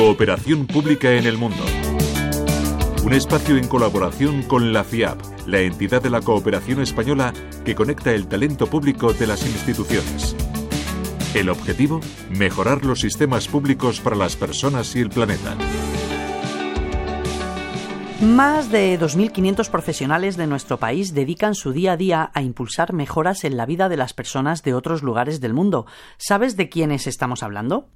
Cooperación pública en el mundo. Un espacio en colaboración con la FIAP, la entidad de la cooperación española que conecta el talento público de las instituciones. El objetivo, mejorar los sistemas públicos para las personas y el planeta. Más de 2.500 profesionales de nuestro país dedican su día a día a impulsar mejoras en la vida de las personas de otros lugares del mundo. ¿Sabes de quiénes estamos hablando?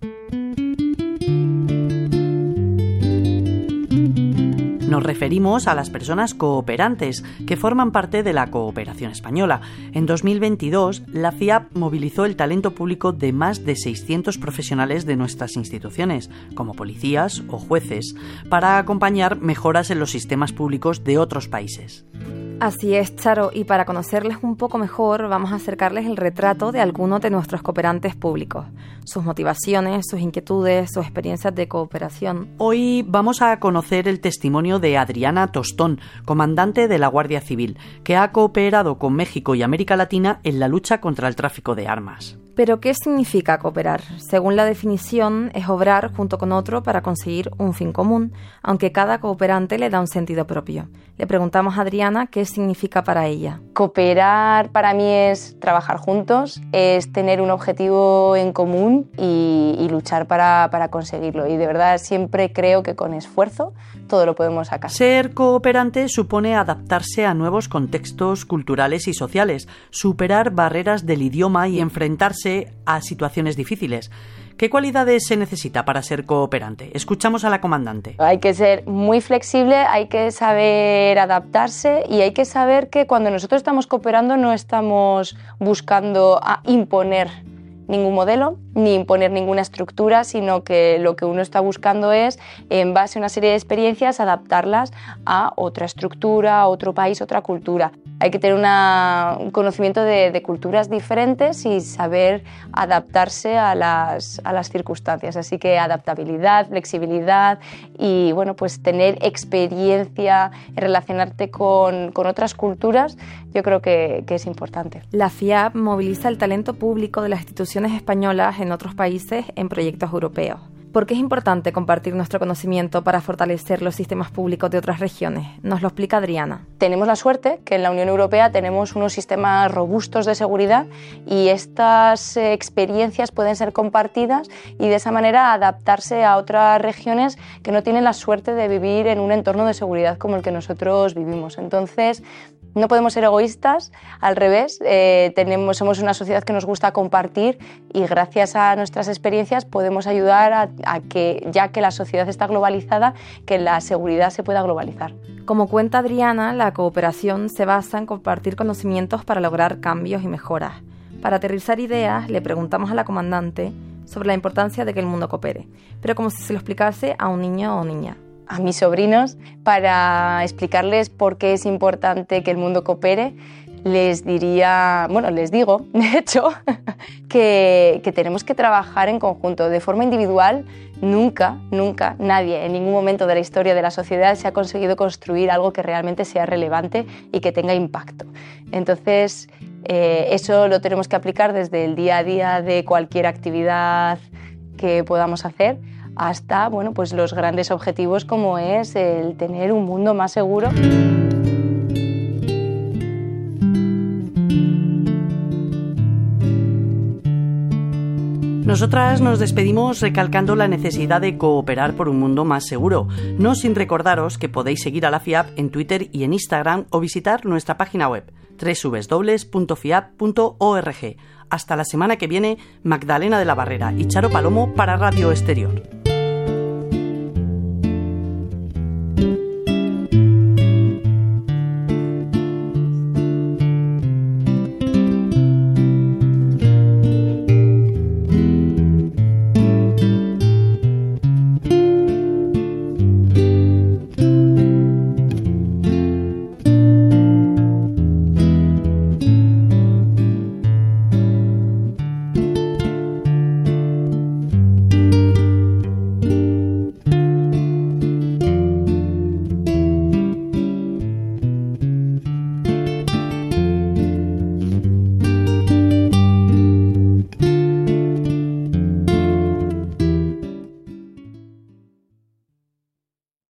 Nos referimos a las personas cooperantes que forman parte de la cooperación española. En 2022, la FIAP movilizó el talento público de más de 600 profesionales de nuestras instituciones, como policías o jueces, para acompañar mejoras en los sistemas públicos de otros países. Así es, Charo, y para conocerles un poco mejor vamos a acercarles el retrato de algunos de nuestros cooperantes públicos, sus motivaciones, sus inquietudes, sus experiencias de cooperación. Hoy vamos a conocer el testimonio de Adriana Tostón, comandante de la Guardia Civil, que ha cooperado con México y América Latina en la lucha contra el tráfico de armas. Pero, ¿qué significa cooperar? Según la definición, es obrar junto con otro para conseguir un fin común, aunque cada cooperante le da un sentido propio. Le preguntamos a Adriana qué significa para ella. Cooperar para mí es trabajar juntos, es tener un objetivo en común y, luchar para, para conseguirlo. Y de verdad siempre creo que con esfuerzo todo lo podemos sacar. Ser cooperante supone adaptarse a nuevos contextos culturales y sociales, superar barreras del idioma y enfrentarse a situaciones difíciles. ¿Qué cualidades se necesita para ser cooperante? Escuchamos a la comandante. Hay que ser muy flexible, hay que saber adaptarse y hay que saber que cuando nosotros estamos cooperando no estamos buscando imponer ningún modelo ni imponer ninguna estructura, sino que lo que uno está buscando es, en base a una serie de experiencias, adaptarlas a otra estructura, a otro país, otra cultura. Hay que tener un conocimiento de, culturas diferentes y saber adaptarse a las, a las, circunstancias. Así que adaptabilidad, flexibilidad y bueno, pues tener experiencia en relacionarte con, con otras culturas, yo creo que, que es importante. La FIAP moviliza el talento público de las instituciones españolas en otros países en proyectos europeos. ¿Por qué es importante compartir nuestro conocimiento para fortalecer los sistemas públicos de otras regiones? Nos lo explica Adriana. Tenemos la suerte que en la Unión Europea tenemos unos sistemas robustos de seguridad y estas eh, experiencias pueden ser compartidas y de esa manera adaptarse a otras regiones que no tienen la suerte de vivir en un entorno de seguridad como el que nosotros vivimos. Entonces, no podemos ser egoístas, al revés, eh, tenemos, somos una sociedad que nos gusta compartir y gracias a nuestras experiencias podemos ayudar a, a que, ya que la sociedad está globalizada, que la seguridad se pueda globalizar. Como cuenta Adriana, la cooperación se basa en compartir conocimientos para lograr cambios y mejoras. Para aterrizar ideas, le preguntamos a la comandante sobre la importancia de que el mundo coopere, pero como si se lo explicase a un niño o niña a mis sobrinos para explicarles por qué es importante que el mundo coopere, les diría, bueno, les digo, de hecho, que, tenemos que trabajar en conjunto. De forma individual, nunca, nunca, nadie, en ningún momento de la historia de la sociedad se ha conseguido construir algo que realmente sea relevante y que tenga impacto. Entonces, eh, eso lo tenemos que aplicar desde el día a día de cualquier actividad que podamos hacer hasta bueno, pues los grandes objetivos como es el tener un mundo más seguro. Nosotras nos despedimos recalcando la necesidad de cooperar por un mundo más seguro, no sin recordaros que podéis seguir a la FIAP en Twitter y en Instagram o visitar nuestra página web www.fiap.org. Hasta la semana que viene, Magdalena de la Barrera y Charo Palomo para Radio Exterior.